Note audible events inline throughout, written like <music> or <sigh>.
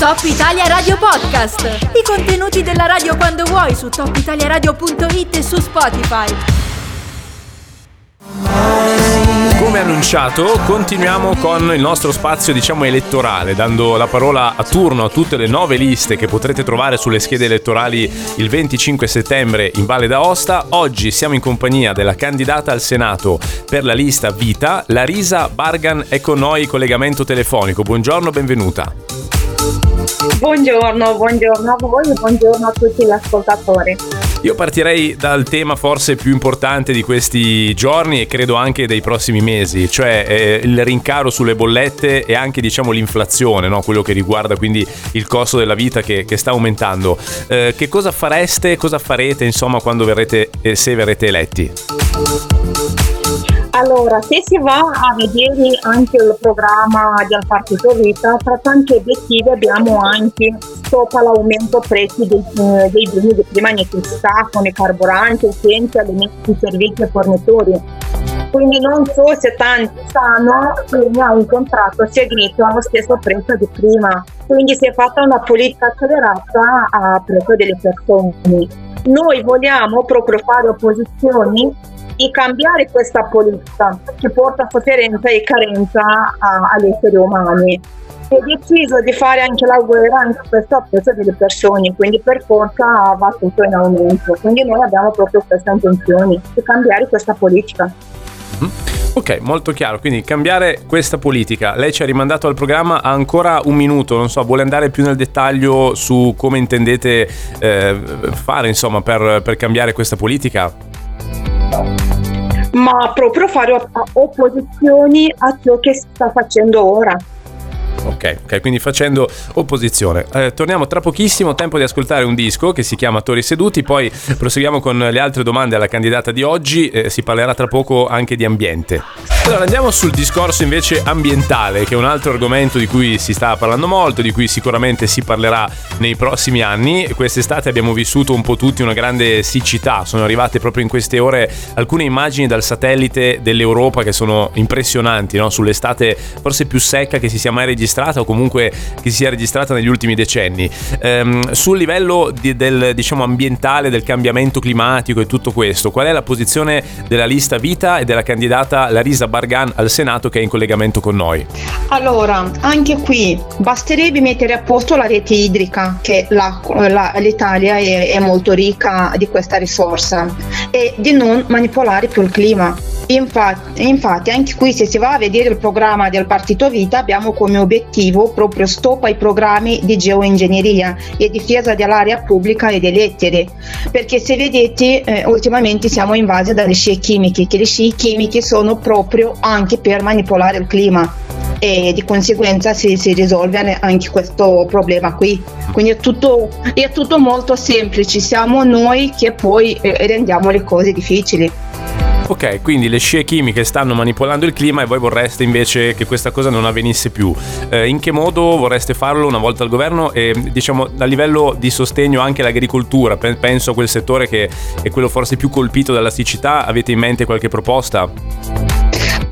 Top Italia Radio Podcast. I contenuti della radio quando vuoi su topitaliaradio.it e su Spotify. Come annunciato, continuiamo con il nostro spazio, diciamo, elettorale, dando la parola a turno a tutte le nove liste che potrete trovare sulle schede elettorali il 25 settembre in Valle d'Aosta. Oggi siamo in compagnia della candidata al Senato per la lista Vita, Larisa Bargan è con noi collegamento telefonico. Buongiorno, benvenuta. Buongiorno, buongiorno a voi buongiorno a tutti gli ascoltatori. Io partirei dal tema forse più importante di questi giorni e credo anche dei prossimi mesi, cioè eh, il rincaro sulle bollette e anche diciamo l'inflazione, no? quello che riguarda quindi il costo della vita che, che sta aumentando. Eh, che cosa fareste, cosa farete insomma quando verrete, eh, se verrete eletti? Allora, se si va a vedere anche il programma del Partito Vita, tra tanti obiettivi abbiamo anche sopra l'aumento prezzi dei, eh, dei beni di prima necessità come carburanti, utenti, alimenti, servizi e fornitori. Quindi non so se tanti sanno che ha un contratto segreto allo stesso prezzo di prima. Quindi si è fatta una politica accelerata a prezzo delle persone. Noi vogliamo proprio fare opposizioni di cambiare questa politica che porta sofferenza e carenza agli esseri umani. È deciso di fare anche la guerra anche questo prezzo delle persone, quindi per forza va tutto in aumento. Quindi noi abbiamo proprio queste intenzioni di cambiare questa politica. Mm-hmm. Ok, molto chiaro, quindi cambiare questa politica. Lei ci ha rimandato al programma, ha ancora un minuto, non so, vuole andare più nel dettaglio su come intendete eh, fare insomma per, per cambiare questa politica? Ma proprio fare opposizioni a ciò che sta facendo ora. Ok, ok, quindi facendo opposizione. Eh, torniamo tra pochissimo, tempo di ascoltare un disco che si chiama Tori Seduti, poi proseguiamo con le altre domande alla candidata di oggi, eh, si parlerà tra poco anche di ambiente. Allora andiamo sul discorso invece ambientale, che è un altro argomento di cui si sta parlando molto, di cui sicuramente si parlerà nei prossimi anni. Quest'estate abbiamo vissuto un po' tutti una grande siccità, sono arrivate proprio in queste ore alcune immagini dal satellite dell'Europa che sono impressionanti, no? sull'estate forse più secca che si sia mai registrata o comunque che si sia registrata negli ultimi decenni. Ehm, sul livello di, del, diciamo, ambientale, del cambiamento climatico e tutto questo, qual è la posizione della lista Vita e della candidata Larisa Bargan al Senato che è in collegamento con noi. Allora, anche qui basterebbe mettere a posto la rete idrica, che la, la, l'Italia è, è molto ricca di questa risorsa, e di non manipolare più il clima. Infatti, infatti, anche qui se si va a vedere il programma del Partito Vita abbiamo come obiettivo proprio stop ai programmi di geoingegneria e difesa dell'area pubblica e delle lettere. Perché se vedete eh, ultimamente siamo invasi dalle scie chimiche che le scie chimiche sono proprio anche per manipolare il clima. E di conseguenza si, si risolve anche questo problema qui. Quindi è tutto, è tutto molto semplice. Siamo noi che poi eh, rendiamo le cose difficili Ok, quindi le scie chimiche stanno manipolando il clima e voi vorreste invece che questa cosa non avvenisse più. Eh, in che modo vorreste farlo una volta al governo e diciamo a livello di sostegno anche all'agricoltura? Penso a quel settore che è quello forse più colpito dalla siccità. Avete in mente qualche proposta?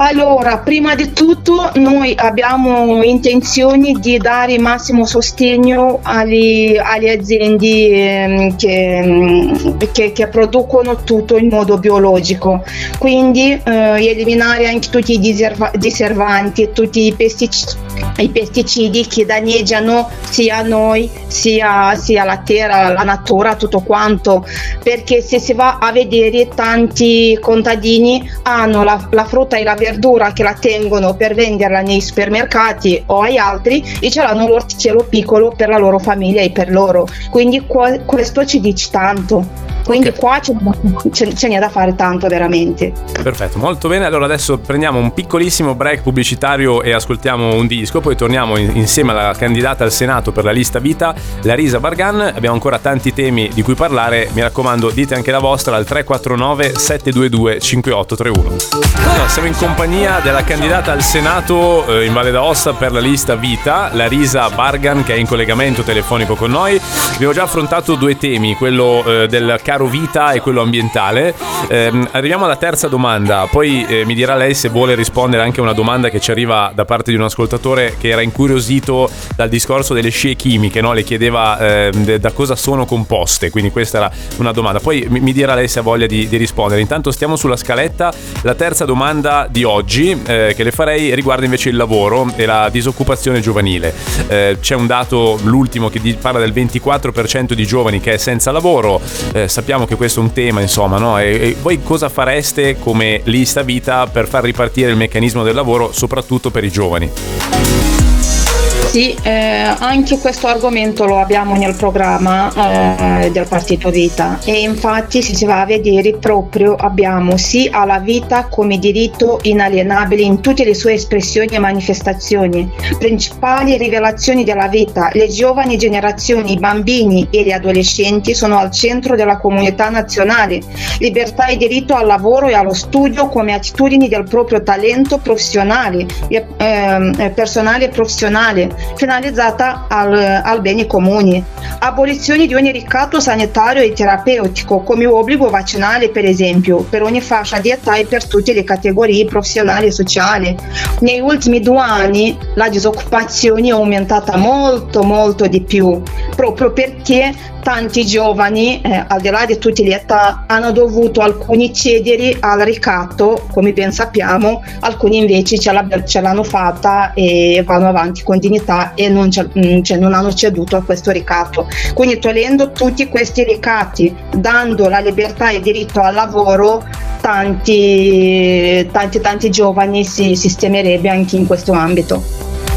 Allora, prima di tutto noi abbiamo intenzione di dare massimo sostegno alle, alle aziende ehm, che, che, che, producono tutto in modo biologico, quindi eh, eliminare anche tutti i diserva- diservanti, tutti i pesticidi, i pesticidi che danneggiano sia noi sia, sia la terra, la natura, tutto quanto, perché se si va a vedere tanti contadini hanno la, la frutta e la verdura verdura che la tengono per venderla nei supermercati o ai altri e ce l'hanno l'orticello piccolo per la loro famiglia e per loro. Quindi qua, questo ci dice tanto. Quindi okay. qua ce, ce, n'è da fare tanto veramente. Perfetto, molto bene. Allora adesso prendiamo un piccolissimo break pubblicitario e ascoltiamo un disco, poi torniamo in, insieme alla candidata al Senato per la lista Vita, Larisa Bargan. Abbiamo ancora tanti temi di cui parlare, mi raccomando dite anche la vostra al 349 722 5831. Allora, siamo in compagnia della candidata al Senato eh, in Valle d'Aosta per la lista Vita, Larisa Bargan che è in collegamento telefonico con noi. Abbiamo già affrontato due temi, quello eh, del caro vita e quello ambientale. Eh, arriviamo alla terza domanda, poi eh, mi dirà lei se vuole rispondere anche a una domanda che ci arriva da parte di un ascoltatore che era incuriosito dal discorso delle scie chimiche, no? le chiedeva eh, da cosa sono composte, quindi questa era una domanda. Poi mi, mi dirà lei se ha voglia di, di, rispondere. Intanto stiamo sulla scaletta, la terza domanda di oggi eh, che le farei riguarda invece il lavoro e la disoccupazione giovanile. Eh, c'è un dato, l'ultimo, che parla del 24% di giovani che è senza lavoro, eh, sappiamo che questo è un tema, insomma, no? E, e voi cosa fareste come lista vita per far ripartire il meccanismo del lavoro, soprattutto per i giovani? Sì, eh, anche questo argomento lo abbiamo nel programma eh, del Partito Vita. E infatti se si va a vedere proprio abbiamo sì alla vita come diritto inalienabile in tutte le sue espressioni e manifestazioni, principali rivelazioni della vita, le giovani generazioni, i bambini e gli adolescenti sono al centro della comunità nazionale, libertà e diritto al lavoro e allo studio come attitudini del proprio talento professionale, eh, personale e professionale finalizzata al, al bene comune, abolizione di ogni ricatto sanitario e terapeutico come obbligo vaccinale per esempio per ogni fascia di età e per tutte le categorie professionali e sociali. Negli ultimi due anni la disoccupazione è aumentata molto molto di più proprio perché tanti giovani, eh, al di là di tutte le età, hanno dovuto alcuni cedere al ricatto, come ben sappiamo, alcuni invece ce, ce l'hanno fatta e vanno avanti con dignità e non, mm, cioè, non, hanno ceduto a questo ricatto. Quindi togliendo tutti questi ricatti, dando la libertà e il diritto al lavoro, tanti, tanti, tanti giovani si sistemerebbe anche in questo ambito.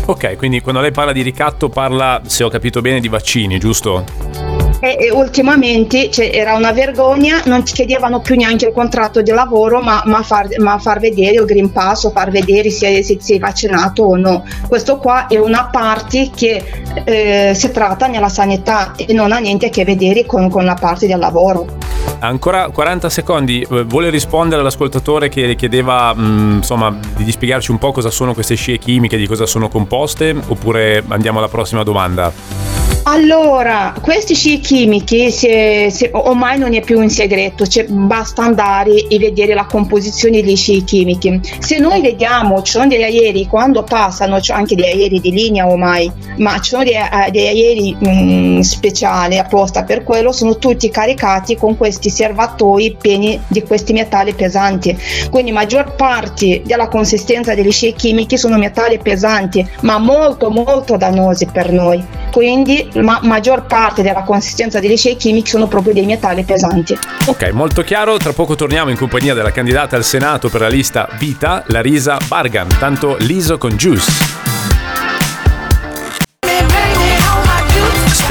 Ok, quindi quando lei parla di ricatto parla, se ho capito bene, di vaccini, giusto? E, e ultimamente cioè, era una vergogna, non ti chiedevano più neanche il contratto di lavoro, ma, ma, far, ma far, vedere il Green Pass o far vedere se, se sei vaccinato o no. Questo qua è una parte che eh, si tratta nella sanità e non ha niente a che vedere con, con la parte del lavoro. Ancora 40 secondi, vuole rispondere all'ascoltatore che chiedeva mh, mm, insomma, di spiegarci un po' cosa sono queste scie chimiche, di cosa sono composte, oppure andiamo alla prossima domanda? Allora, questi sci chimici se, se, ormai non è più un segreto, cioè basta andare e vedere la composizione dei sci chimici. Se noi vediamo, ci sono degli aerei quando passano, c'è anche degli aerei di linea ormai, ma ci sono degli, eh, degli aerei mm, speciali apposta per quello, sono tutti caricati con questi serbatoi pieni di questi metalli pesanti. Quindi maggior parte della consistenza degli sci chimici sono metalli pesanti, ma molto molto dannosi per noi. Quindi ma maggior parte della consistenza dei licei chimici sono proprio dei metalli pesanti. Ok, molto chiaro. Tra poco torniamo in compagnia della candidata al Senato per la lista Vita, Larisa Bargan, tanto liso con Juice.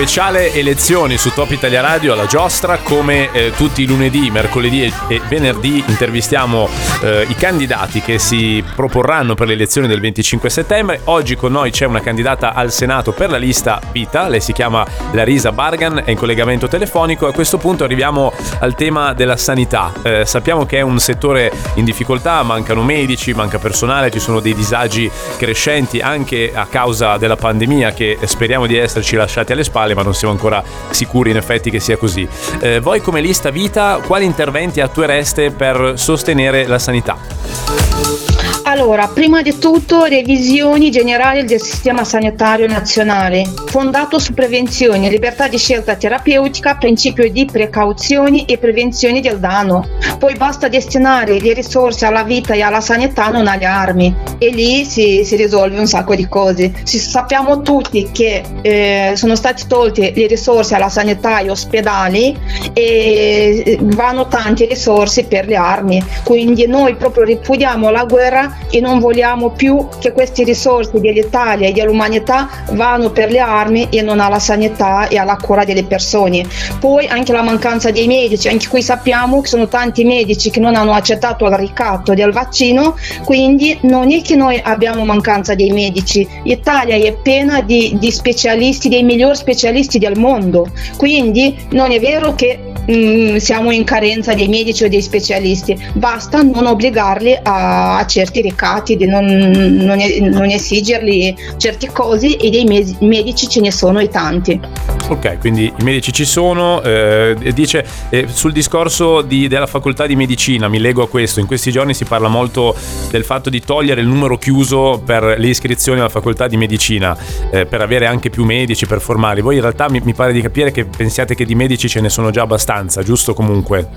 Speciale elezioni su Top Italia Radio alla giostra, come eh, tutti i lunedì, mercoledì e, e venerdì intervistiamo eh, i candidati che si proporranno per le elezioni del 25 settembre. Oggi con noi c'è una candidata al Senato per la lista Vita, lei si chiama Larisa Bargan, è in collegamento telefonico. A questo punto arriviamo al tema della sanità. Eh, sappiamo che è un settore in difficoltà, mancano medici, manca personale, ci sono dei disagi crescenti anche a causa della pandemia che speriamo di esserci lasciati alle spalle, ma non siamo ancora sicuri in effetti che sia così. Eh, voi come lista vita, quali interventi attuereste per sostenere la sanità? Allora, prima di tutto revisioni generali del sistema sanitario nazionale, fondato su prevenzione, libertà di scelta terapeutica, principio di precauzioni e prevenzione del danno. Poi basta destinare le risorse alla vita e alla sanità, non alle armi. E lì si, si risolve un sacco di cose. Si, sappiamo tutti che eh, sono state tolte le risorse alla sanità e ospedali e vanno tante risorse per le armi. Quindi noi proprio ripudiamo la guerra e non vogliamo più che queste risorse dell'Italia e dell'umanità vanno per le armi e non alla sanità e alla cura delle persone. Poi anche la mancanza dei medici, anche qui sappiamo che sono tanti medici che non hanno accettato il ricatto del vaccino, quindi non è che noi abbiamo mancanza dei medici, l'Italia è piena di, di specialisti, dei migliori specialisti del mondo, quindi non è vero che Mm, siamo in carenza dei medici o dei specialisti, basta non obbligarli a, a certi ricatti, di non, non, non, esigerli certe cose e dei medici ce ne sono e tanti. Ok, quindi i medici ci sono, eh, dice eh, sul discorso di, della facoltà di medicina, mi leggo a questo, in questi giorni si parla molto del fatto di togliere il numero chiuso per le iscrizioni alla facoltà di medicina, eh, per avere anche più medici, per formarli. Voi in realtà mi, mi pare di capire che pensiate che di medici ce ne sono già abbastanza, giusto comunque?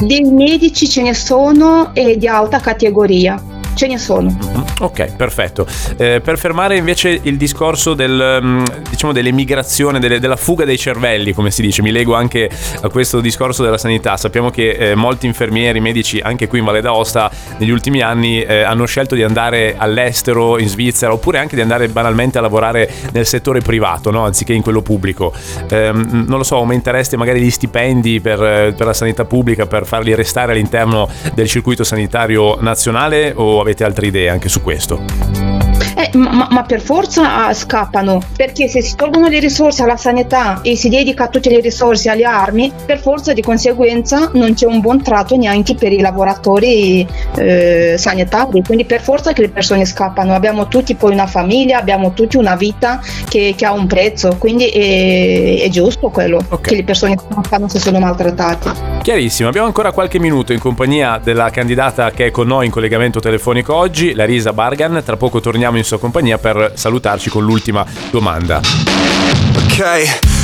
Dei medici ce ne sono e di alta categoria ce ne sono. Mhm. Ok, perfetto. Eh, per fermare invece il discorso del, mm, diciamo, dell'emigrazione, delle, della fuga dei cervelli, come si dice, mi leggo anche a questo discorso della sanità. Sappiamo che eh, molti infermieri, medici, anche qui in Valle d'Aosta, negli ultimi anni eh, hanno scelto di andare all'estero, in Svizzera, oppure anche di andare banalmente a lavorare nel settore privato, no? anziché in quello pubblico. Ehm, non lo so, aumentereste magari gli stipendi per, eh, per la sanità pubblica per farli restare all'interno del circuito sanitario nazionale o avete altre idee anche su questo? Eh, ma, ma, per forza ah, scappano, perché se si tolgono le risorse alla sanità e si dedica tutte le risorse alle armi, per forza di conseguenza non c'è un buon tratto neanche per i lavoratori eh, sanitari, quindi per forza che le persone scappano. Abbiamo tutti poi una famiglia, abbiamo tutti una vita che, che ha un prezzo, quindi è, è giusto quello okay. che le persone scappano se sono maltrattate. Chiarissimo, abbiamo ancora qualche minuto in compagnia della candidata che è con noi in collegamento telefonico oggi, Larisa Bargan. Tra poco torniamo in sua compagnia per salutarci con l'ultima domanda. Ok.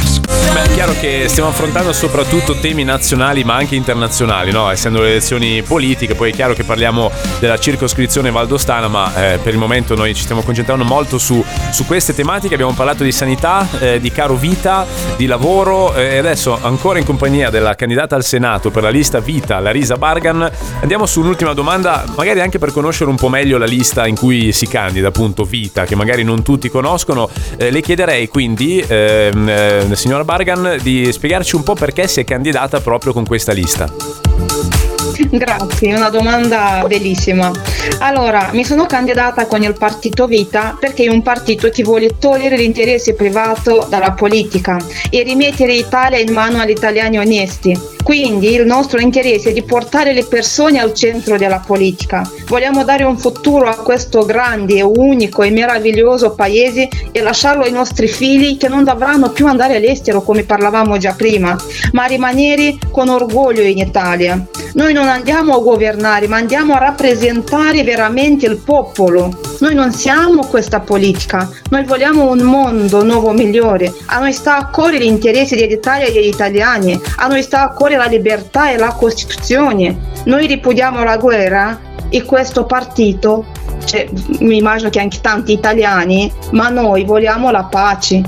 Beh, è chiaro che stiamo affrontando soprattutto temi nazionali ma anche internazionali, no? essendo le elezioni politiche, poi è chiaro che parliamo della circoscrizione valdostana, ma eh, per il momento noi ci stiamo concentrando molto su, su queste tematiche, abbiamo parlato di sanità, eh, di caro vita, di lavoro eh, e adesso ancora in compagnia della candidata al Senato per la lista Vita, Larisa Bargan, andiamo su un'ultima domanda, magari anche per conoscere un po' meglio la lista in cui si candida, appunto Vita, che magari non tutti conoscono. Eh, le chiederei quindi, ehm, eh, signora Bargan, di spiegarci un po' perché si è candidata proprio con questa lista. <laughs> Grazie, una domanda bellissima. Allora, mi sono candidata con il partito Vita perché è un partito che vuole togliere l'interesse privato dalla politica e rimettere l'Italia in mano agli italiani onesti. Quindi il nostro interesse è di portare le persone al centro della politica. Vogliamo dare un futuro a questo grande, unico e meraviglioso paese e lasciarlo ai nostri figli che non dovranno più andare all'estero come parlavamo già prima, ma rimanere con orgoglio in Italia. Noi non andiamo a governare, ma andiamo a rappresentare veramente il popolo. Noi non siamo questa politica, noi vogliamo un mondo nuovo migliore. A noi sta a cuore l'interesse dell'Italia e degli italiani, a noi sta a cuore la libertà e la Costituzione. Noi ripudiamo la guerra e questo partito, cioè, mi immagino che anche tanti italiani, ma noi vogliamo la pace.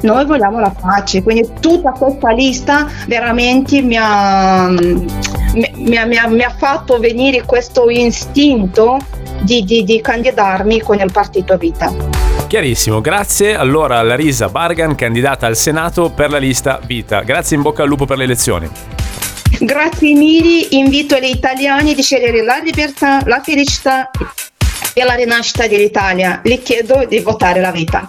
Noi vogliamo la pace, quindi tutta questa lista veramente mi ha, mi, mi, mi, ha fatto venire questo istinto di, di, di candidarmi con il partito Vita. Chiarissimo, grazie allora a Larisa Bargan, candidata al Senato per la lista Vita. Grazie in bocca al lupo per le elezioni. Grazie mille, invito gli italiani di scegliere la libertà, la felicità e la rinascita dell'Italia. Le chiedo di votare la vita.